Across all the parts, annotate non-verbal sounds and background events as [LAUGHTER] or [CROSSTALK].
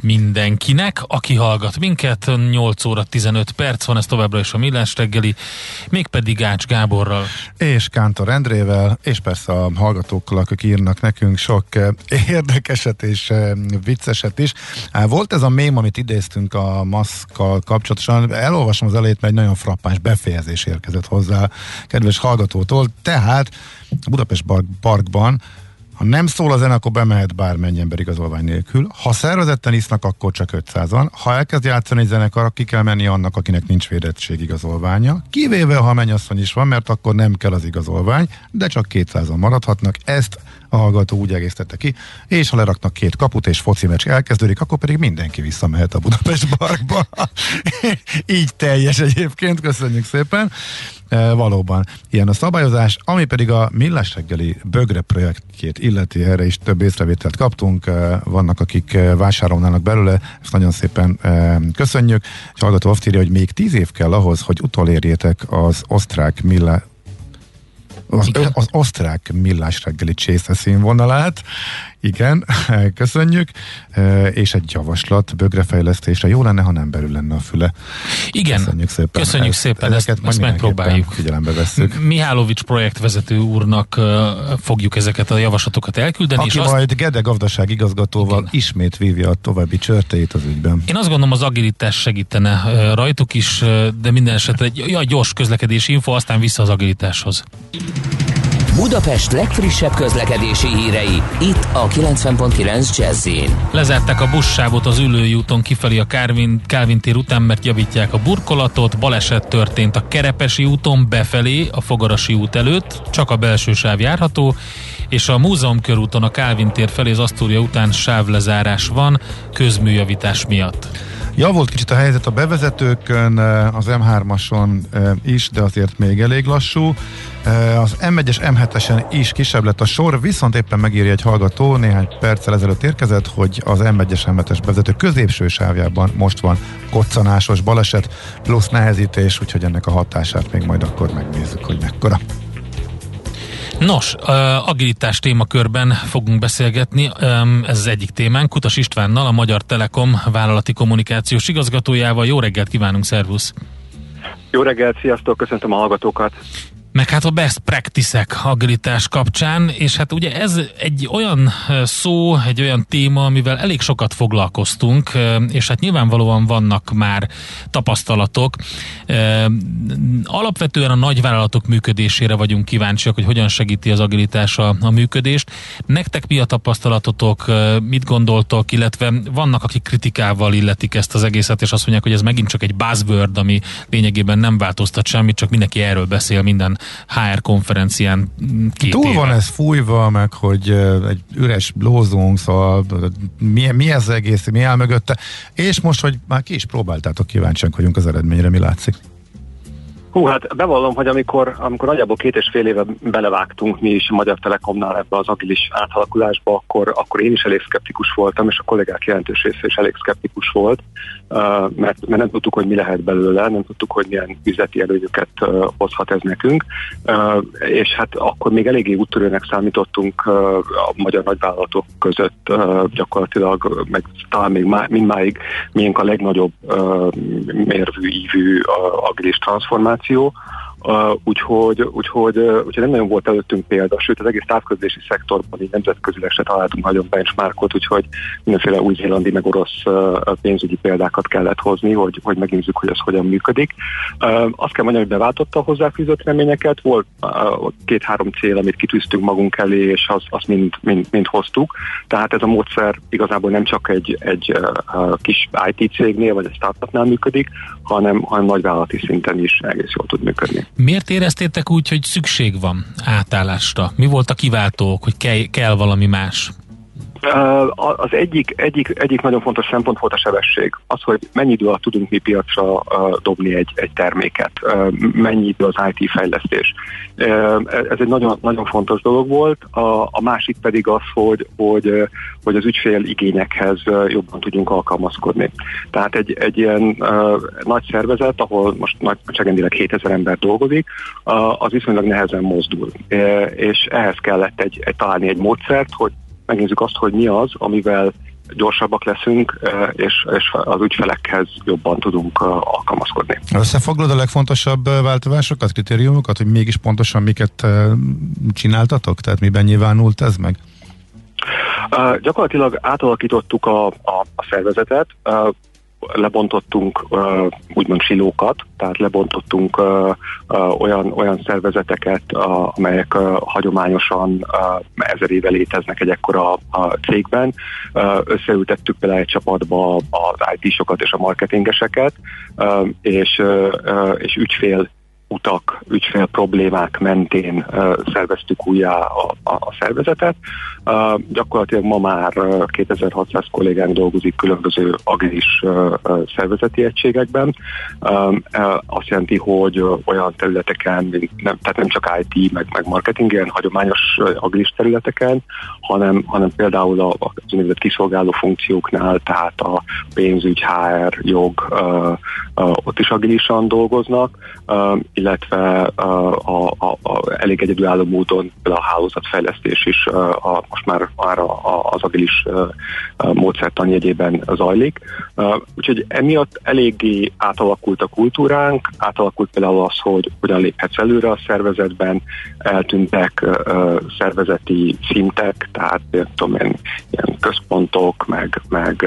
Mindenkinek, aki hallgat minket. 8 óra 15 perc van, ez továbbra is a Millás reggeli, mégpedig Ács Gáborral. És Kántor Endrével, és persze a hallgatókkal, akik írnak nekünk sok eh, [LAUGHS] érdekeset és eh, vicceset is. Volt ez a mém, amit idéztünk a maszkkal kapcsolatosan, elolvasom az elét, mert egy nagyon frappáns befejezés érkezett hozzá kedves hallgatótól, tehát Budapest Parkban ha nem szól a zene, akkor bemehet bármennyi ember igazolvány nélkül. Ha szervezetten isznak, akkor csak 500-an. Ha elkezd játszani egy zenekar, ki kell menni annak, akinek nincs védettség igazolványa. Kivéve, ha mennyasszony is van, mert akkor nem kell az igazolvány, de csak 200-an maradhatnak. Ezt a hallgató úgy egésztette ki, és ha leraknak két kaput és foci meccs elkezdődik, akkor pedig mindenki visszamehet a Budapest Parkba. [LAUGHS] Így teljes egyébként, köszönjük szépen. E, valóban ilyen a szabályozás, ami pedig a Millás reggeli bögre projektjét illeti, erre is több észrevételt kaptunk, e, vannak akik e, vásárolnának belőle, ezt nagyon szépen köszönjük, és hallgató azt írja, hogy még tíz év kell ahhoz, hogy utolérjétek az osztrák Milla az, az osztrák millás reggeli csésze színvonalát. Igen, [LAUGHS] köszönjük. És egy javaslat bögrefejlesztésre. Jó lenne, ha nem belül lenne a füle. Igen, köszönjük szépen. Köszönjük szépen, ezt, ezt, ezt megpróbáljuk. Figyelembe vesszük. Mihálovics projektvezető úrnak fogjuk ezeket a javaslatokat elküldeni. Aki és majd azt... Gede gazdaság igazgatóval Igen. ismét vívja a további csörteit az ügyben. Én azt gondolom az agilitás segítene rajtuk is, de minden esetre egy gyors közlekedési info, aztán vissza az agilitáshoz. Budapest legfrissebb közlekedési hírei, itt a 90.9 jazz Lezárták a buszsávot az ülői úton kifelé a Kálvin, Kálvin tér után, mert javítják a burkolatot. Baleset történt a Kerepesi úton befelé, a Fogarasi út előtt, csak a belső sáv járható, és a Múzeum körúton a Kálvin tér felé az Asztória után sávlezárás van közműjavítás miatt. Javult kicsit a helyzet a bevezetőkön, az M3-ason is, de azért még elég lassú. Az M1-es, M7-esen is kisebb lett a sor, viszont éppen megírja egy hallgató, néhány perccel ezelőtt érkezett, hogy az M1-es, M7-es bevezető középső sávjában most van koccanásos baleset, plusz nehezítés, úgyhogy ennek a hatását még majd akkor megnézzük, hogy mekkora. Nos, agilitás témakörben fogunk beszélgetni, ez az egyik témánk. Kutas Istvánnal, a Magyar Telekom vállalati kommunikációs igazgatójával. Jó reggelt kívánunk, szervusz! Jó reggelt, sziasztok, köszöntöm a hallgatókat! Meg hát a best practice-ek agilitás kapcsán, és hát ugye ez egy olyan szó, egy olyan téma, amivel elég sokat foglalkoztunk, és hát nyilvánvalóan vannak már tapasztalatok. Alapvetően a nagyvállalatok működésére vagyunk kíváncsiak, hogy hogyan segíti az agilitás a, a működést. Nektek mi a tapasztalatotok, mit gondoltok, illetve vannak, akik kritikával illetik ezt az egészet, és azt mondják, hogy ez megint csak egy buzzword, ami lényegében nem változtat semmit, csak mindenki erről beszél minden HR konferencián két Túl éve. van ez fújva, meg hogy egy üres blózunk, szóval mi, mi ez egész, mi áll mögötte, és most, hogy már ki is próbáltátok, kíváncsiak vagyunk az eredményre, mi látszik. Hú, hát bevallom, hogy amikor, amikor nagyjából két és fél éve belevágtunk mi is a Magyar Telekomnál ebbe az agilis átalakulásba, akkor, akkor én is elég szkeptikus voltam, és a kollégák jelentős része is elég szkeptikus volt, mert, mert nem tudtuk, hogy mi lehet belőle, nem tudtuk, hogy milyen üzleti előnyöket hozhat ez nekünk, és hát akkor még eléggé úttörőnek számítottunk a magyar nagyvállalatok között gyakorlatilag, meg talán még má, mindmáig miénk a legnagyobb mérvű, ívű agilis transformáció, információ, Uh, úgyhogy, úgyhogy, úgyhogy nem nagyon volt előttünk példa, sőt az egész távközlési szektorban így nemzetközileg se találtunk nagyon benchmarkot, úgyhogy mindenféle új-zélandi meg orosz pénzügyi példákat kellett hozni, hogy, hogy megnézzük, hogy ez hogyan működik. Uh, azt kell mondani, hogy beváltotta a hozzáfűzött reményeket, volt uh, két-három cél, amit kitűztünk magunk elé, és azt az mind, mind, mind hoztuk. Tehát ez a módszer igazából nem csak egy, egy kis IT cégnél vagy egy startupnál működik, hanem, hanem nagyvállalati szinten is egész jól tud működni. Miért éreztétek úgy, hogy szükség van átállásra? Mi volt a kiváltó, hogy kell, kell valami más? Az egyik, egyik, egyik nagyon fontos szempont volt a sebesség. Az, hogy mennyi idő alatt tudunk mi piacra dobni egy, egy terméket, mennyi idő az IT fejlesztés. Ez egy nagyon, nagyon fontos dolog volt. A, a másik pedig az, hogy, hogy, hogy az ügyfél igényekhez jobban tudjunk alkalmazkodni. Tehát egy, egy ilyen nagy szervezet, ahol most nagyságrendileg 7000 ember dolgozik, az viszonylag nehezen mozdul. És ehhez kellett egy, egy, találni egy módszert, hogy megnézzük azt, hogy mi az, amivel gyorsabbak leszünk, és, és az ügyfelekhez jobban tudunk alkalmazkodni. Összefoglalod a legfontosabb változásokat, kritériumokat, hogy mégis pontosan miket csináltatok? Tehát miben nyilvánult ez meg? Uh, gyakorlatilag átalakítottuk a, a, a szervezetet, uh, lebontottunk úgymond silókat, tehát lebontottunk olyan, olyan szervezeteket, amelyek hagyományosan ezer éve léteznek egy ekkora uh, cégben. Összeültettük bele egy csapatba az IT-sokat és a marketingeseket, és, és ügyfél utak, ügyfél problémák mentén uh, szerveztük újjá a, a, a szervezetet. Gyakorlatilag ma már 2600 kollégánk dolgozik különböző agilis szervezeti egységekben. Azt jelenti, hogy olyan területeken, nem, tehát nem csak IT, meg, meg marketing, ilyen hagyományos agilis területeken, hanem, hanem például a, az úgynevezett kiszolgáló funkcióknál, tehát a pénzügy, HR, jog, uh, ott is agilisan dolgoznak, illetve a, a, a, elég egyedülálló módon a hálózatfejlesztés is a, most már, már az agilis módszertan jegyében zajlik. Úgyhogy emiatt eléggé átalakult a kultúránk, átalakult például az, hogy hogyan léphetsz előre a szervezetben, eltűntek szervezeti szintek, tehát tudom én, ilyen központok, meg, meg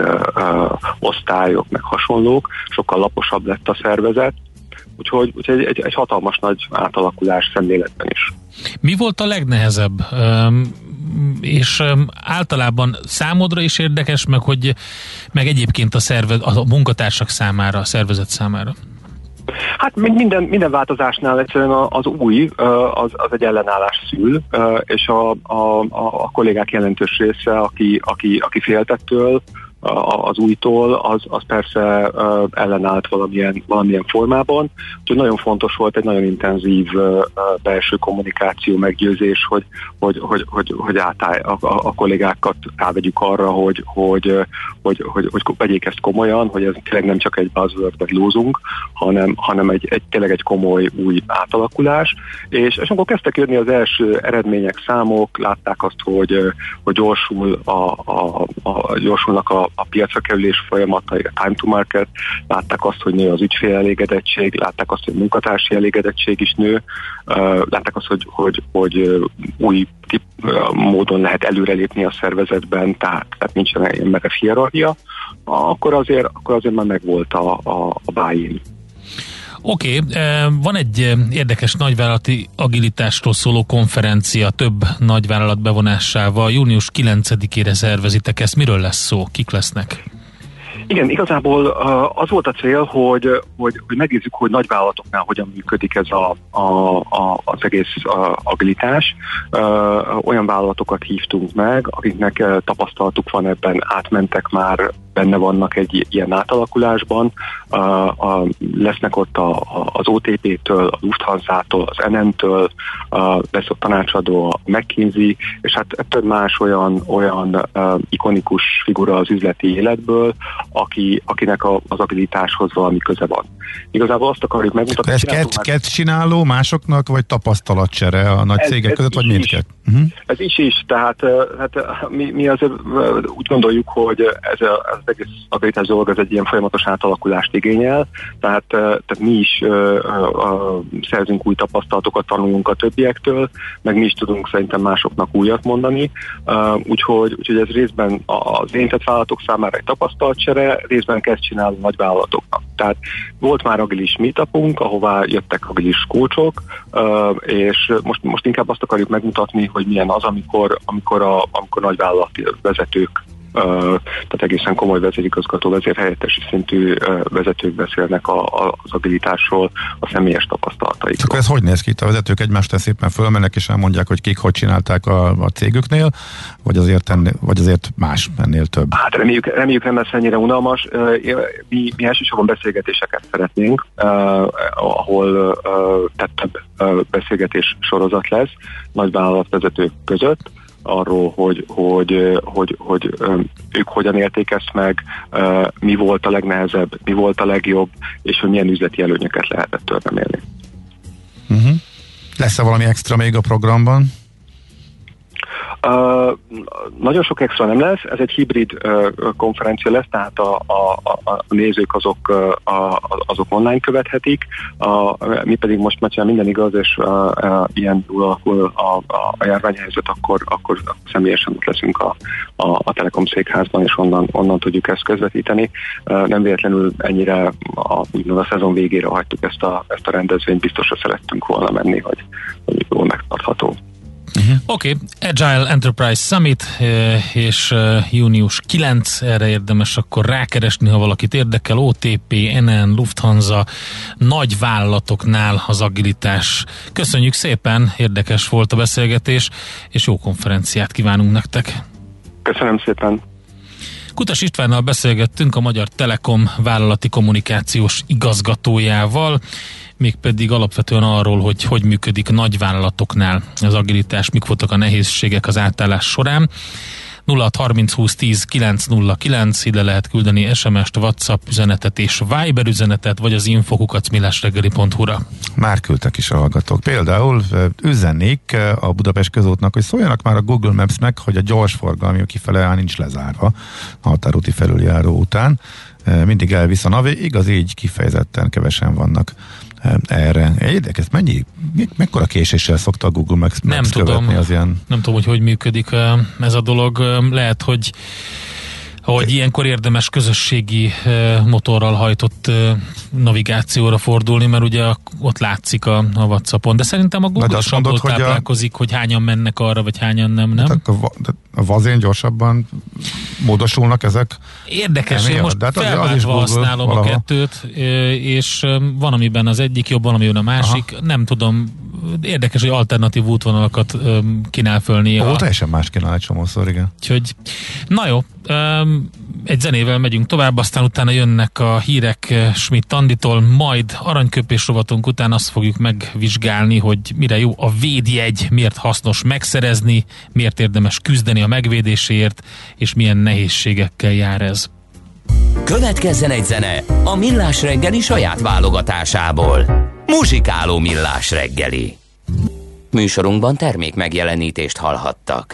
osztályok, meg hasonlók, sokkal laposabb lett a szervezet, Úgyhogy, úgyhogy egy, egy hatalmas nagy átalakulás szemléletben is. Mi volt a legnehezebb? És általában számodra is érdekes, meg hogy meg egyébként a, szervez, a munkatársak számára, a szervezet számára? Hát minden, minden változásnál egyszerűen az új, az, az egy ellenállás szül, és a, a, a kollégák jelentős része, aki, aki, aki féltettől, az újtól, az, az persze ellenállt valamilyen, valamilyen formában. Úgyhogy nagyon fontos volt egy nagyon intenzív belső kommunikáció, meggyőzés, hogy, hogy, hogy, hogy, hogy átáll, a, a, kollégákat rávegyük arra, hogy, hogy, hogy, hogy, hogy vegyék ezt komolyan, hogy ez tényleg nem csak egy buzzword vagy lózunk, hanem, hanem egy, egy, tényleg egy komoly új átalakulás. És, és amikor kezdtek jönni az első eredmények, számok, látták azt, hogy, hogy gyorsul a, a, a, gyorsulnak a, a piacra kerülés folyamata, a time to market, látták azt, hogy nő az ügyfél elégedettség, látták azt, hogy munkatársi elégedettség is nő, látták azt, hogy, hogy, hogy új tip, módon lehet előrelépni a szervezetben, tehát, tehát nincsen ilyen merev hierarchia, akkor azért, akkor azért már megvolt a, a, a buy-in. Oké, okay, van egy érdekes nagyvállalati agilitásról szóló konferencia több nagyvállalat bevonásával. Június 9-ére szervezitek ezt. Miről lesz szó? Kik lesznek? Igen, igazából az volt a cél, hogy, hogy, hogy megnézzük, hogy nagyvállalatoknál hogyan működik ez a, a, a, az egész agilitás. Olyan vállalatokat hívtunk meg, akiknek tapasztalatuk van ebben, átmentek már benne vannak egy ilyen átalakulásban. A, a, lesznek ott a, a, az OTP-től, a Lufthansa-tól, az NN-től, a, lesz ott tanácsadó a McKinsey, és hát több más olyan, olyan uh, ikonikus figura az üzleti életből, aki, akinek a, az agilitáshoz valami köze van. Igazából azt akarjuk megmutatni. Ez kett, kett csináló másoknak, vagy tapasztalatcsere a nagy ez, cégek ez között, vagy mindkettő? Uh-huh. Ez is is, tehát hát, mi, mi azért úgy gondoljuk, hogy ez, a, ez az egész agilitás dolog ez egy ilyen folyamatos átalakulást igényel, tehát, tehát mi is uh, uh, szerzünk új tapasztalatokat, tanulunk a többiektől, meg mi is tudunk szerintem másoknak újat mondani, úgyhogy, úgyhogy ez részben az érintett vállalatok számára egy tapasztalatcsere, részben kezd csinálni nagy vállalatoknak. Tehát volt már agilis meetupunk, ahová jöttek agilis kulcsok, uh, és most, most inkább azt akarjuk megmutatni, hogy milyen az, amikor, amikor, a, amikor nagyvállalati vezetők tehát egészen komoly vezérigazgató, vezérhelyettesi szintű vezetők beszélnek a, a, az agilitásról, a személyes tapasztalataikról. Akkor ez hogy néz ki? Itt a vezetők egymást szépen fölmennek és elmondják, hogy kik hogy csinálták a, a cégüknél, vagy azért, ennél, vagy azért más ennél több? Hát reméljük, reméljük nem lesz ennyire unalmas. Mi, mi elsősorban beszélgetéseket szeretnénk, ahol tehát több beszélgetés sorozat lesz nagyvállalatvezetők között, arról, hogy, hogy, hogy, hogy ők hogyan élték ezt meg, mi volt a legnehezebb, mi volt a legjobb, és hogy milyen üzleti előnyöket lehetett törvemélni. Uh-huh. Lesz-e valami extra még a programban? Uh, nagyon sok extra nem lesz, ez egy hibrid uh, konferencia lesz, tehát a, a, a, a nézők azok, uh, a, azok online követhetik, a, mi pedig most már minden igaz, és uh, uh, ilyen alakul a, a, a járványhelyzet, akkor, akkor személyesen ott leszünk a, a, a Telekom székházban, és onnan, onnan tudjuk ezt közvetíteni. Uh, nem véletlenül ennyire a, a szezon végére hagytuk ezt a, ezt a rendezvényt, biztosra szerettünk volna menni, hogy. Oké, okay. Agile Enterprise Summit, eh, és eh, június 9, erre érdemes akkor rákeresni, ha valakit érdekel, OTP, NN, Lufthansa, nagy vállalatoknál az agilitás. Köszönjük szépen, érdekes volt a beszélgetés, és jó konferenciát kívánunk nektek. Köszönöm szépen. Kutas Istvánnal beszélgettünk a Magyar Telekom vállalati kommunikációs igazgatójával mégpedig alapvetően arról, hogy hogy működik nagyvállalatoknál az agilitás, mik voltak a nehézségek az átállás során. 0630 20 10 909, ide lehet küldeni SMS-t, WhatsApp üzenetet és Viber üzenetet, vagy az infokukat millásreggeli.hu-ra. Már küldtek is a hallgatók. Például üzennék a Budapest közútnak, hogy szóljanak már a Google Maps-nek, hogy a gyorsforgalmi kifele nincs lezárva a határúti felüljáró után. Mindig elvisz a navi, igaz így kifejezetten kevesen vannak erre. Érdekes, mennyi, mekkora késéssel szokta a Google Maps, nem tudom, az ilyen... Nem tudom, hogy hogy működik ez a dolog. Lehet, hogy hogy ilyenkor érdemes közösségi motorral hajtott navigációra fordulni, mert ugye ott látszik a, a Whatsappon, de szerintem a Google is abból táplálkozik, a... hogy hányan mennek arra, vagy hányan nem, nem? Tehát a, a vazén gyorsabban módosulnak ezek? Érdekes, én most hát az, az is használom valaha. a kettőt, és van, amiben az egyik jobb, van, amiben a másik. Aha. Nem tudom, érdekes, hogy alternatív útvonalakat kínál föl néha. Ó, teljesen más kínál egy csomószor, igen. Úgyhogy, na jó, egy zenével megyünk tovább, aztán utána jönnek a hírek Schmidt Anditól, majd aranyköpés rovatunk után azt fogjuk megvizsgálni, hogy mire jó a védjegy, miért hasznos megszerezni, miért érdemes küzdeni a megvédéséért, és milyen nehézségekkel jár ez. Következzen egy zene a Millás reggeli saját válogatásából. Muzsikáló Millás reggeli. Műsorunkban termék megjelenítést hallhattak.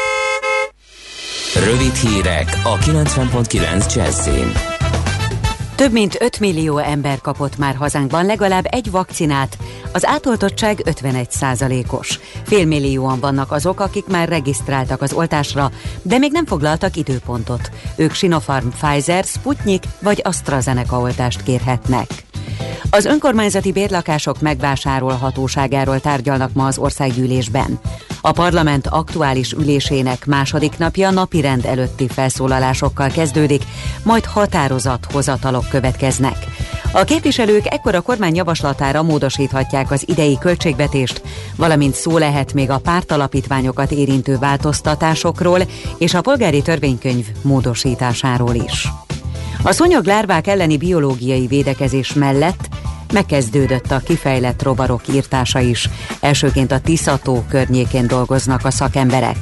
Rövid hírek a 90.9 Jazzin. Több mint 5 millió ember kapott már hazánkban legalább egy vakcinát, az átoltottság 51 os Félmillióan vannak azok, akik már regisztráltak az oltásra, de még nem foglaltak időpontot. Ők Sinopharm, Pfizer, Sputnik vagy AstraZeneca oltást kérhetnek. Az önkormányzati bérlakások megvásárolhatóságáról tárgyalnak ma az országgyűlésben. A parlament aktuális ülésének második napja napirend előtti felszólalásokkal kezdődik, majd határozathozatalok következnek. A képviselők ekkor a kormány javaslatára módosíthatják az idei költségvetést, valamint szó lehet még a pártalapítványokat érintő változtatásokról és a polgári törvénykönyv módosításáról is. A szonyog lárvák elleni biológiai védekezés mellett megkezdődött a kifejlett rovarok írtása is. Elsőként a Tiszató környékén dolgoznak a szakemberek.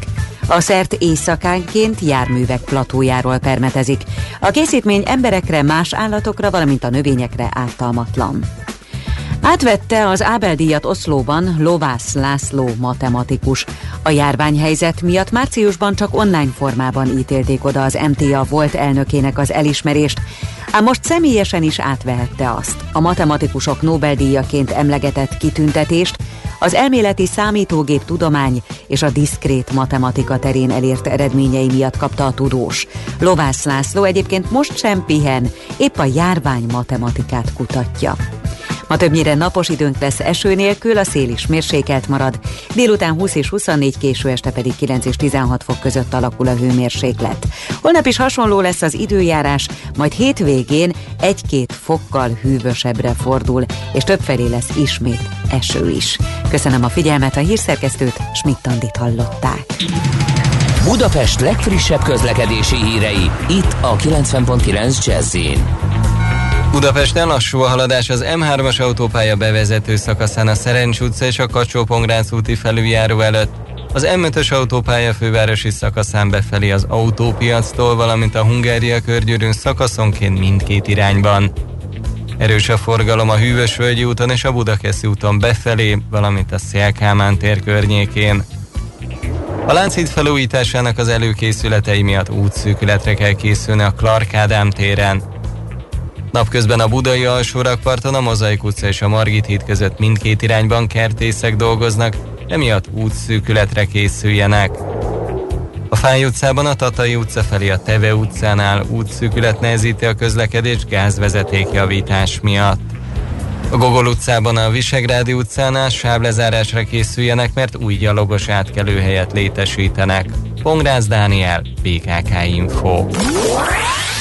A szert éjszakánként járművek platójáról permetezik. A készítmény emberekre, más állatokra, valamint a növényekre ártalmatlan. Átvette az Ábel díjat Oszlóban Lovász László matematikus. A járványhelyzet miatt márciusban csak online formában ítélték oda az MTA volt elnökének az elismerést, ám most személyesen is átvehette azt. A matematikusok Nobel-díjaként emlegetett kitüntetést az elméleti számítógép tudomány és a diszkrét matematika terén elért eredményei miatt kapta a tudós. Lovász László egyébként most sem pihen, épp a járvány matematikát kutatja. Ma többnyire napos időnk lesz eső nélkül, a szél is mérsékelt marad. Délután 20 és 24, késő este pedig 9 és 16 fok között alakul a hőmérséklet. Holnap is hasonló lesz az időjárás, majd hétvégén egy-két fokkal hűvösebbre fordul, és többfelé lesz ismét eső is. Köszönöm a figyelmet, a hírszerkesztőt Schmidt-Tandit hallották. Budapest legfrissebb közlekedési hírei, itt a 90.9 jazz Budapesten lassú a haladás az M3-as autópálya bevezető szakaszán a Szerencs utca és a kacsó úti felüljáró előtt, az M5-ös autópálya fővárosi szakaszán befelé az autópiactól, valamint a Hungária körgyűrűn szakaszonként mindkét irányban. Erős a forgalom a Hűvösvölgyi úton és a Budakeszi úton befelé, valamint a Szélkámán tér környékén. A Lánchíd felújításának az előkészületei miatt útszűkületre kell készülni a Clark Ádám téren. Napközben a budai alsórakparton a Mozaik utca és a Margit híd között mindkét irányban kertészek dolgoznak, emiatt útszűkületre készüljenek. A Fáj utcában a Tatai utca felé a Teve utcánál útszűkület nehezíti a közlekedés gázvezetékjavítás miatt. A Gogol utcában a Visegrádi utcánál sáblezárásra készüljenek, mert új gyalogos átkelőhelyet létesítenek. Pongrász Dániel, BKK Info.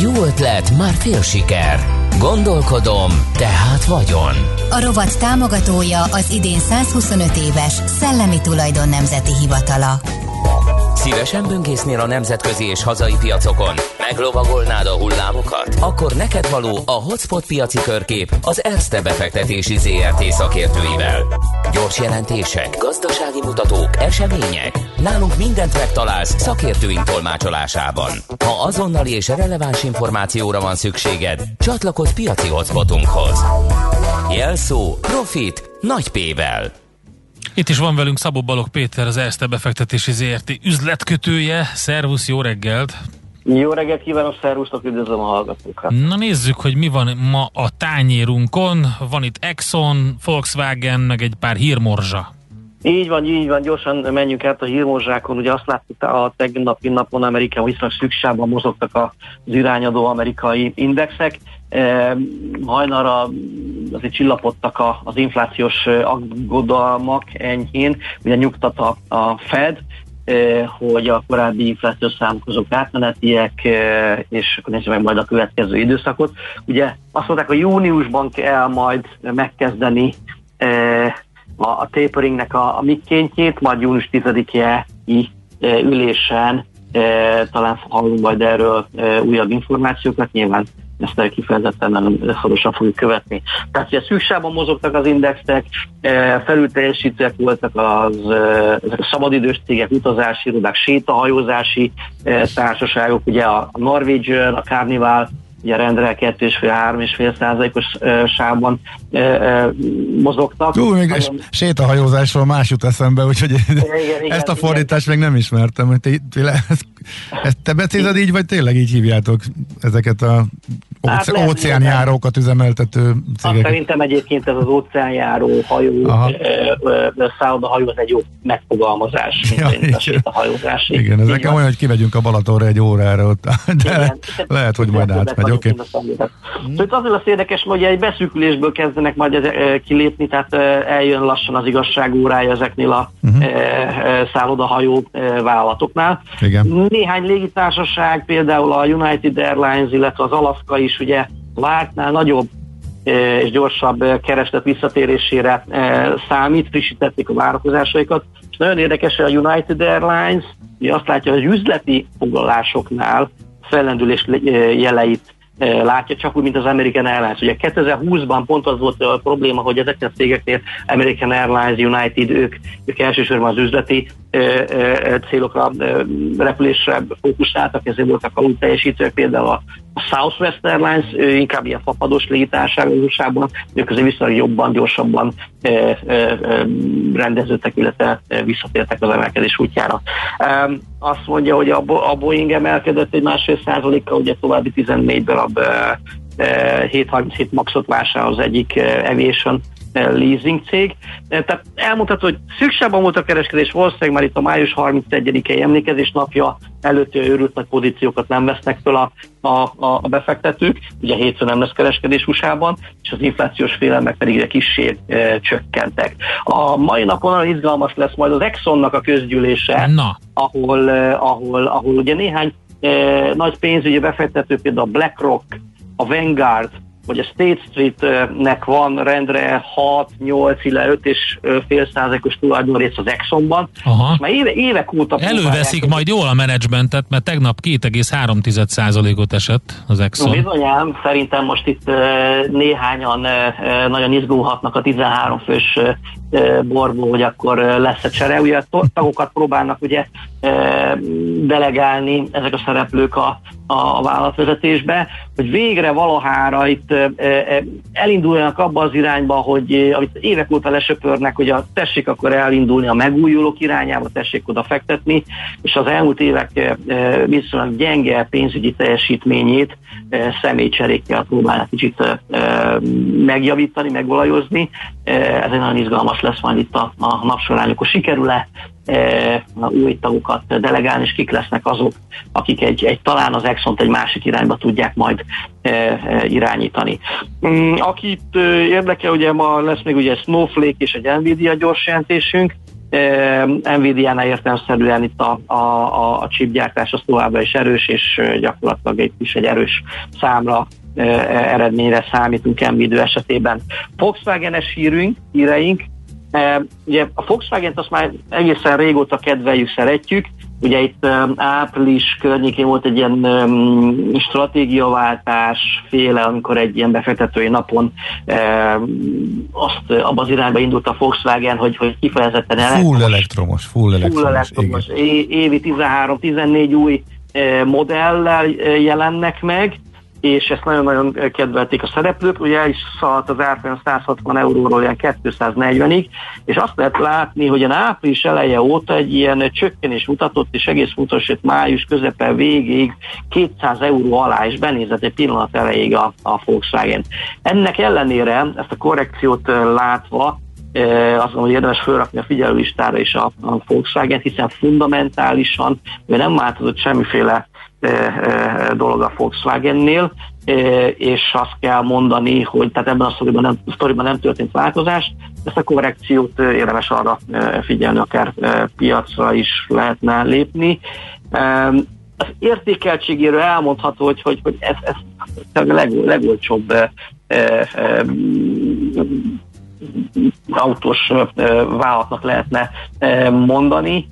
Egy jó ötlet, már fél siker. Gondolkodom, tehát vagyon. A rovat támogatója az idén 125 éves Szellemi Tulajdon Nemzeti Hivatala. Szívesen böngésznél a nemzetközi és hazai piacokon? Meglovagolnád a hullámokat? Akkor neked való a Hotspot piaci körkép az Erste befektetési ZRT szakértőivel. Gyors jelentések, gazdasági mutatók, események. Nálunk mindent megtalálsz szakértőink tolmácsolásában. Ha azonnali és releváns információra van szükséged, csatlakozz piaci hotspotunkhoz. Jelszó Profit nagy P-vel. Itt is van velünk Szabó Balog Péter, az Erste befektetési ZRT üzletkötője. Szervusz, jó reggelt! Jó reggelt kívánok, szervusztok, üdvözlöm a hallgatókat. Na nézzük, hogy mi van ma a tányérunkon. Van itt Exxon, Volkswagen, meg egy pár hírmorzsa. Így van, így van, gyorsan menjünk át a hírmorzsákon. Ugye azt láttuk a tegnapi napon Amerikában viszonylag szükségben mozogtak az irányadó amerikai indexek. E, hajnalra azért csillapodtak az inflációs aggodalmak enyhén, ugye nyugtat a, a Fed, hogy a korábbi inflációs számok azok átmenetiek, és akkor nézzük meg majd a következő időszakot. Ugye azt mondták, hogy júniusban kell majd megkezdeni a, a taperingnek a, a mikéntjét, majd június 10-e ülésen talán hallunk majd erről újabb információkat, nyilván ezt kifejezetten szorosan fogjuk követni. Tehát ugye szűksában mozogtak az indexek, e, felülteljesítőek voltak az, ezek a szabadidős cégek, utazási irodák, sétahajózási társaságok, ugye a Norwegian, a Carnival, ugye rendre 2,5-3,5 százalékos sávban mozogtak. Ú, még Nagyon... sétahajózásról más jut eszembe, úgyhogy igen, igen, ezt a fordítást igen. még nem ismertem. Hogy te, ezt, ezt te becézed így, vagy tényleg így hívjátok ezeket a hát óceánjárókat üzemeltető cégeket? Szerintem egyébként ez az óceánjáró hajó, szállodahajó az egy jó megfogalmazás, mint ja, a sétahajózás. Igen, ez nekem olyan, hogy kivegyünk a Balatonra egy órára ott, de igen, lehet, hogy majd átmegy oké. Okay. Szóval itt azért lesz érdekes, hogy egy beszűkülésből kezdenek majd ezek, kilépni, tehát eljön lassan az igazság órája ezeknél a uh-huh. szállodahajó vállalatoknál. Igen. Néhány légitársaság, például a United Airlines, illetve az Alaska is ugye vártnál nagyobb és gyorsabb kereslet visszatérésére számít, frissítették a várakozásaikat. És nagyon érdekes, hogy a United Airlines ugye azt látja, hogy üzleti foglalásoknál fellendülés jeleit látja, csak úgy, mint az American Airlines. Ugye 2020-ban pont az volt a probléma, hogy ezeknek a cégeknél American Airlines, United, ők, ők elsősorban az üzleti célokra, repülésre fókuszáltak, ezért voltak alul teljesítők, például a a Southwest Airlines ő inkább ilyen fapados légitárság az usa ők azért viszonylag jobban, gyorsabban e, e, e, rendeződtek, illetve visszatértek az emelkedés útjára. E, azt mondja, hogy a, a Boeing emelkedett egy másfél százalékkal, ugye további 14 darab e, 737 maxot vásárol az egyik Aviation leasing cég. Tehát elmondható, hogy szükségben volt a kereskedés, valószínűleg már itt a május 31-i emlékezés napja előtt őrült nagy pozíciókat nem vesznek föl a, a, a befektetők, ugye hétfőn nem lesz kereskedés USA-ban, és az inflációs félelmek pedig egy kissé e, csökkentek. A mai napon olyan izgalmas lesz majd az Exxonnak a közgyűlése, Na. Ahol, eh, ahol, ahol ugye néhány eh, nagy pénzügyi befektető, például a BlackRock, a Vanguard, hogy a State Street-nek van rendre 6-8, illetve 5 és fél százalékos tulajdonrész az Exxonban. Aha. Már éve, évek óta Előveszik majd jól a menedzsmentet, mert tegnap 2,3 százalékot esett az Exxon. Bizonyám, szerintem most itt néhányan nagyon izgulhatnak a 13 fős borból, hogy akkor lesz a csere. Ugye tagokat próbálnak ugye delegálni ezek a szereplők a, a vállalatvezetésbe, hogy végre valahára itt elinduljanak abba az irányba, hogy amit évek óta lesöpörnek, hogy a tessék akkor elindulni a megújulók irányába, tessék oda fektetni, és az elmúlt évek viszonylag gyenge pénzügyi teljesítményét személycserékkel próbálnak kicsit megjavítani, megolajozni. Ez egy nagyon izgalmas lesz majd itt a, a nap során, amikor sikerül-e új tagokat delegálni, és kik lesznek azok, akik egy, egy talán az Exxon egy másik irányba tudják majd irányítani. Mm, akit érdekel, ugye ma lesz még ugye Snowflake és egy Nvidia gyors jelentésünk, Nvidia-nál értelmszerűen itt a, a, a, a chipgyártás az továbbra is erős, és gyakorlatilag egy is egy erős számra eredményre számítunk említő esetében. Volkswagen-es hírünk, híreink, ugye a Volkswagen-t azt már egészen régóta kedveljük, szeretjük, Ugye itt április környékén volt egy ilyen stratégiaváltás féle, amikor egy ilyen befektetői napon azt abban az irányba indult a Volkswagen, hogy, hogy kifejezetten elektromos. Full elektromos, full elektromos. Full elektromos évi 13-14 új modellel jelennek meg, és ezt nagyon-nagyon kedvelték a szereplők, ugye el is szaladt az árfolyam 160 euróról ilyen 240-ig, és azt lehet látni, hogy a április eleje óta egy ilyen csökkenés mutatott, és egész fontos, hogy május közepe végéig 200 euró alá is benézett egy pillanat elejéig a, a Volkswagen. Ennek ellenére ezt a korrekciót látva azt mondom, hogy érdemes felrakni a figyelőlistára is a, a Volkswagen, hiszen fundamentálisan nem változott semmiféle dolog a Volkswagennél, és azt kell mondani, hogy tehát ebben a sztoriban nem, sztoriban nem történt változás, ezt a korrekciót érdemes arra figyelni, akár piacra is lehetne lépni. Az értékeltségéről elmondható, hogy, hogy, hogy ez, ez a leg, legolcsóbb autós vállalatnak lehetne mondani.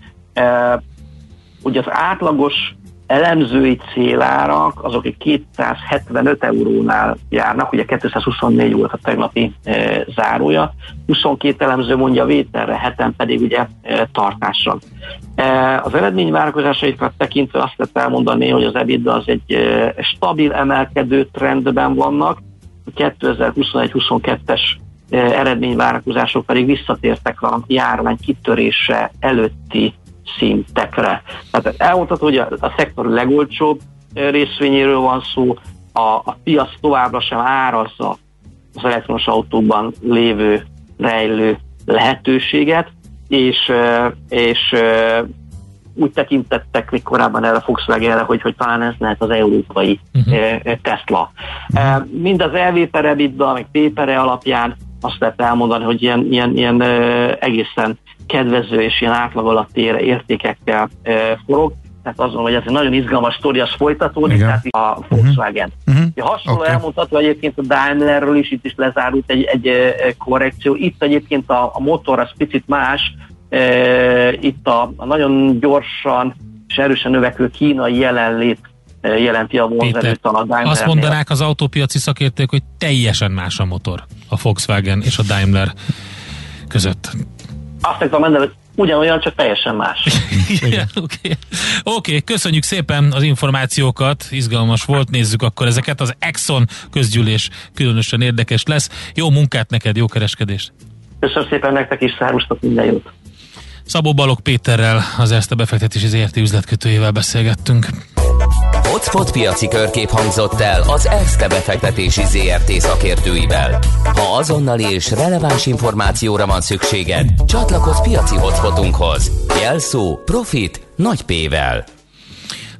Ugye az átlagos elemzői célárak azok 275 eurónál járnak, ugye 224 volt a tegnapi e, zárója, 22 elemző mondja vételre, heten pedig ugye e, tartásra. E, az eredményvárakozásaikat tekintve azt lehet elmondani, hogy az EBITDA az egy e, stabil emelkedő trendben vannak, 2021-22-es e, eredményvárakozások pedig visszatértek a járvány kitörése előtti szintekre. Tehát elmondható, hogy a, a szektor legolcsóbb részvényéről van szó, a, a piac továbbra sem árazza az elektronos autókban lévő, rejlő lehetőséget, és, és úgy tekintettek még korábban erre Volkswagen-re, hogy, hogy talán ez lehet az európai uh-huh. Tesla. Mind az LV per EBITDA, meg P alapján azt lehet elmondani, hogy ilyen, ilyen, ilyen egészen kedvező és ilyen átlag alatti értékekkel forog. Tehát azon, hogy ez egy nagyon izgalmas sztori, az folytatódik, Igen. tehát a Volkswagen. Uh-huh. Uh-huh. Hasonló okay. elmondható egyébként a Daimlerről is, itt is lezárult egy, egy korrekció. Itt egyébként a, a motor az picit más, itt a, a nagyon gyorsan és erősen növekvő kínai jelenlét jelenti a vonzerőt a Daimler. Azt mondanák az autópiaci szakértők, hogy teljesen más a motor a Volkswagen és a Daimler között. Azt mondani, hogy ugyanolyan, csak teljesen más. [LAUGHS] Oké, okay. okay, köszönjük szépen az információkat, izgalmas volt, nézzük akkor ezeket. Az Exxon közgyűlés különösen érdekes lesz. Jó munkát neked, jó kereskedést! Köszönöm szépen nektek is, szárustok minden jót! Szabó Balog Péterrel, az Erste befektetési ZRT üzletkötőjével beszélgettünk. Hotspot piaci körkép hangzott el az ESZTE befektetési ZRT szakértőivel. Ha azonnali és releváns információra van szükséged, csatlakozz piaci hotspotunkhoz. Jelszó Profit nagy P-vel.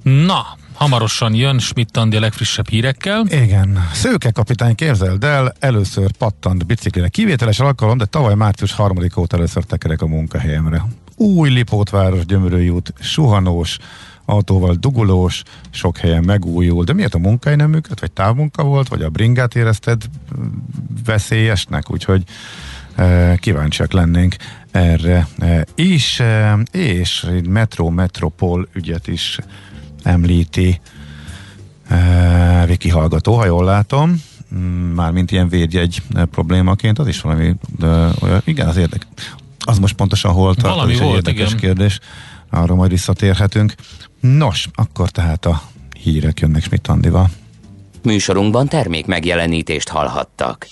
Na, hamarosan jön Schmidt Andi a legfrissebb hírekkel. Igen. Szőke kapitány képzeld el, először pattant biciklire. Kivételes alkalom, de tavaly március 3 óta először tekerek a munkahelyemre. Új Lipótváros gyömörői út, suhanós, autóval dugulós, sok helyen megújul, de miért a munkai nem működött, vagy távmunka volt, vagy a bringát érezted veszélyesnek, úgyhogy e, kíváncsiak lennénk erre e, is, e, és Metro Metropol ügyet is említi Viki hallgató, ha jól látom, mm, mármint ilyen védjegy problémaként, az is valami, de, olyan, igen, az érdek. Az most pontosan hol tart, Valami az volt, egy érdekes igen. kérdés. Arra majd visszatérhetünk. Nos, akkor tehát a hírek jönnek Schmidt Andival. Műsorunkban termék megjelenítést hallhattak.